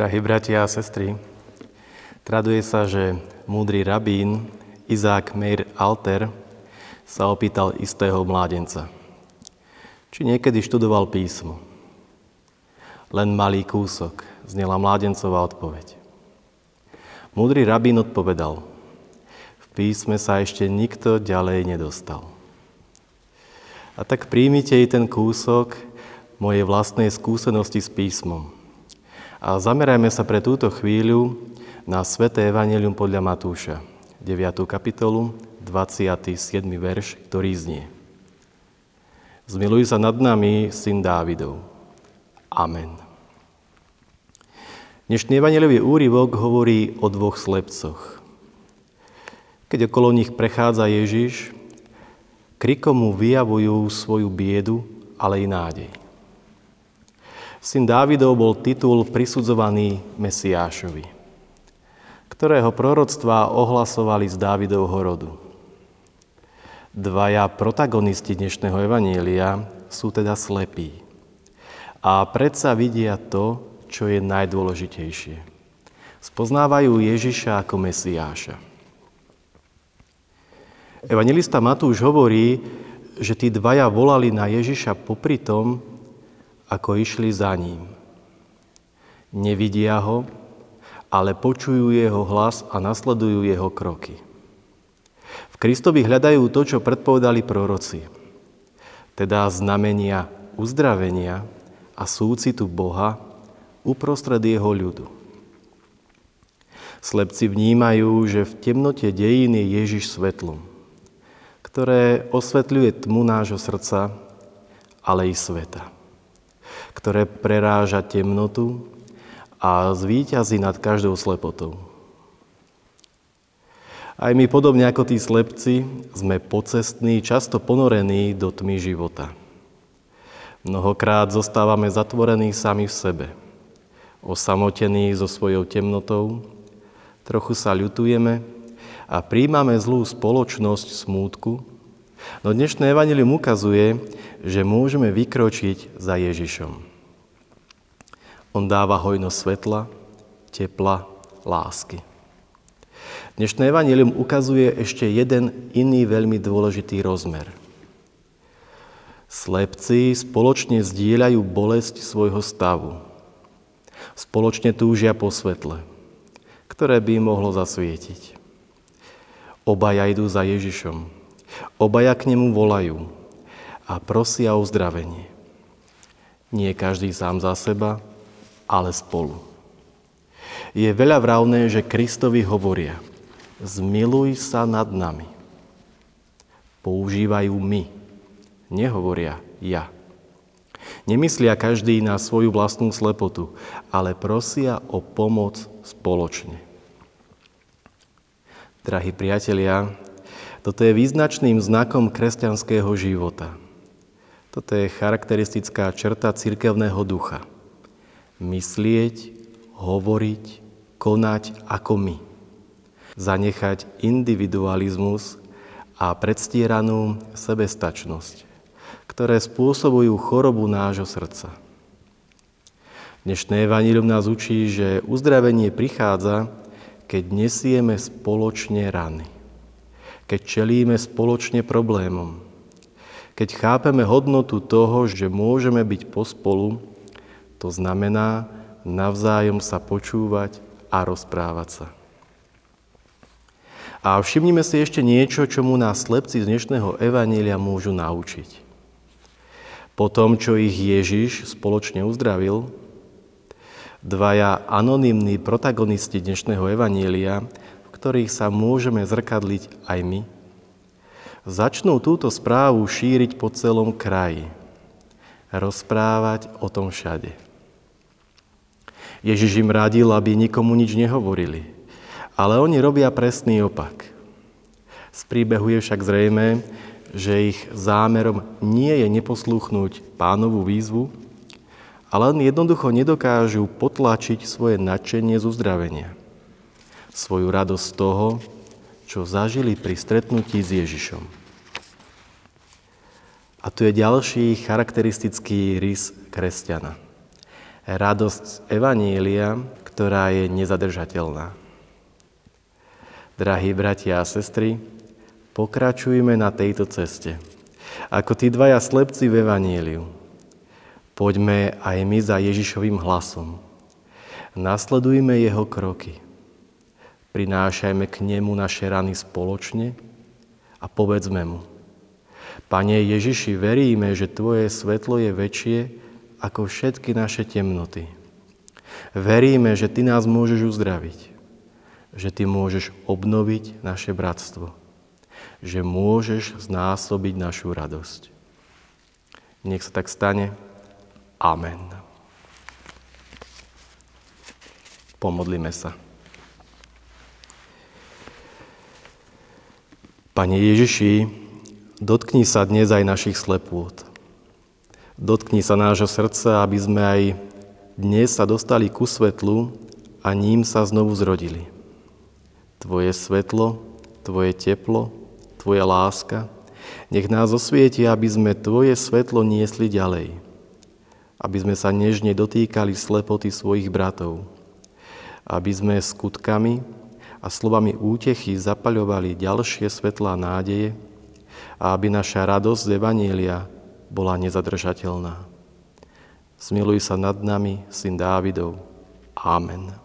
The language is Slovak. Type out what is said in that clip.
Drahí bratia a sestry, traduje sa, že múdry rabín Izák Meir Alter sa opýtal istého mládenca, či niekedy študoval písmo. Len malý kúsok, znela mládencová odpoveď. Múdry rabín odpovedal, v písme sa ešte nikto ďalej nedostal. A tak príjmite i ten kúsok mojej vlastnej skúsenosti s písmom – a zamerajme sa pre túto chvíľu na Sveté Evangelium podľa Matúša, 9. kapitolu, 27. verš, ktorý znie. Zmiluj sa nad nami, syn Dávidov. Amen. Dnešný evangelový úryvok hovorí o dvoch slepcoch. Keď okolo nich prechádza Ježiš, krikom mu vyjavujú svoju biedu, ale i nádej. Syn Dávidov bol titul prisudzovaný Mesiášovi, ktorého proroctvá ohlasovali z Dávidovho rodu. Dvaja protagonisti dnešného Evanília sú teda slepí a predsa vidia to, čo je najdôležitejšie. Spoznávajú Ježiša ako Mesiáša. Evangelista Matúš hovorí, že tí dvaja volali na Ježiša popri tom, ako išli za ním. Nevidia ho, ale počujú jeho hlas a nasledujú jeho kroky. V Kristovi hľadajú to, čo predpovedali proroci, teda znamenia uzdravenia a súcitu Boha uprostred jeho ľudu. Slepci vnímajú, že v temnote dejín je Ježiš svetlom, ktoré osvetľuje tmu nášho srdca, ale i sveta ktoré preráža temnotu a zvíťazí nad každou slepotou. Aj my, podobne ako tí slepci, sme pocestní, často ponorení do tmy života. Mnohokrát zostávame zatvorení sami v sebe, osamotení so svojou temnotou, trochu sa ľutujeme a príjmame zlú spoločnosť smútku, no dnešné evanilium ukazuje, že môžeme vykročiť za Ježišom. On dáva hojnosť svetla, tepla, lásky. Dnešné evanilium ukazuje ešte jeden iný veľmi dôležitý rozmer. Slepci spoločne zdieľajú bolesť svojho stavu. Spoločne túžia po svetle, ktoré by im mohlo zasvietiť. Obaja idú za Ježišom. Obaja k nemu volajú a prosia o uzdravenie. Nie každý sám za seba, ale spolu. Je veľa vravné, že Kristovi hovoria, zmiluj sa nad nami. Používajú my, nehovoria ja. Nemyslia každý na svoju vlastnú slepotu, ale prosia o pomoc spoločne. Drahí priatelia, toto je význačným znakom kresťanského života. Toto je charakteristická črta cirkevného ducha – myslieť, hovoriť, konať ako my. Zanechať individualizmus a predstieranú sebestačnosť, ktoré spôsobujú chorobu nášho srdca. Dnešné evanílium nás učí, že uzdravenie prichádza, keď nesieme spoločne rany, keď čelíme spoločne problémom, keď chápeme hodnotu toho, že môžeme byť pospolu to znamená navzájom sa počúvať a rozprávať sa. A všimnime si ešte niečo, čomu nás slepci z dnešného evanília môžu naučiť. Po tom, čo ich Ježiš spoločne uzdravil, dvaja anonymní protagonisti dnešného evanília, ktorých sa môžeme zrkadliť aj my, začnú túto správu šíriť po celom kraji, rozprávať o tom všade. Ježiš im radil, aby nikomu nič nehovorili. Ale oni robia presný opak. Z príbehu je však zrejme, že ich zámerom nie je neposlúchnuť pánovú výzvu, ale len jednoducho nedokážu potlačiť svoje nadšenie z uzdravenia. Svoju radosť toho, čo zažili pri stretnutí s Ježišom. A tu je ďalší charakteristický rys kresťana – radosť Evanília, ktorá je nezadržateľná. Drahí bratia a sestry, pokračujme na tejto ceste. Ako tí dvaja slepci v Evaníliu. Poďme aj my za Ježišovým hlasom. Nasledujme jeho kroky. Prinášajme k nemu naše rany spoločne a povedzme mu. Pane Ježiši, veríme, že Tvoje svetlo je väčšie ako všetky naše temnoty. Veríme, že Ty nás môžeš uzdraviť že Ty môžeš obnoviť naše bratstvo, že môžeš znásobiť našu radosť. Nech sa tak stane. Amen. Pomodlíme sa. Pane Ježiši, dotkni sa dnes aj našich slepôt. Dotkni sa nášho srdca, aby sme aj dnes sa dostali ku svetlu a ním sa znovu zrodili. Tvoje svetlo, Tvoje teplo, Tvoja láska, nech nás osvieti, aby sme Tvoje svetlo niesli ďalej. Aby sme sa nežne dotýkali slepoty svojich bratov. Aby sme skutkami a slovami útechy zapaľovali ďalšie svetlá nádeje a aby naša radosť z Evanielia bola nezadržateľná. Smiluj sa nad nami, syn Dávidov. Amen.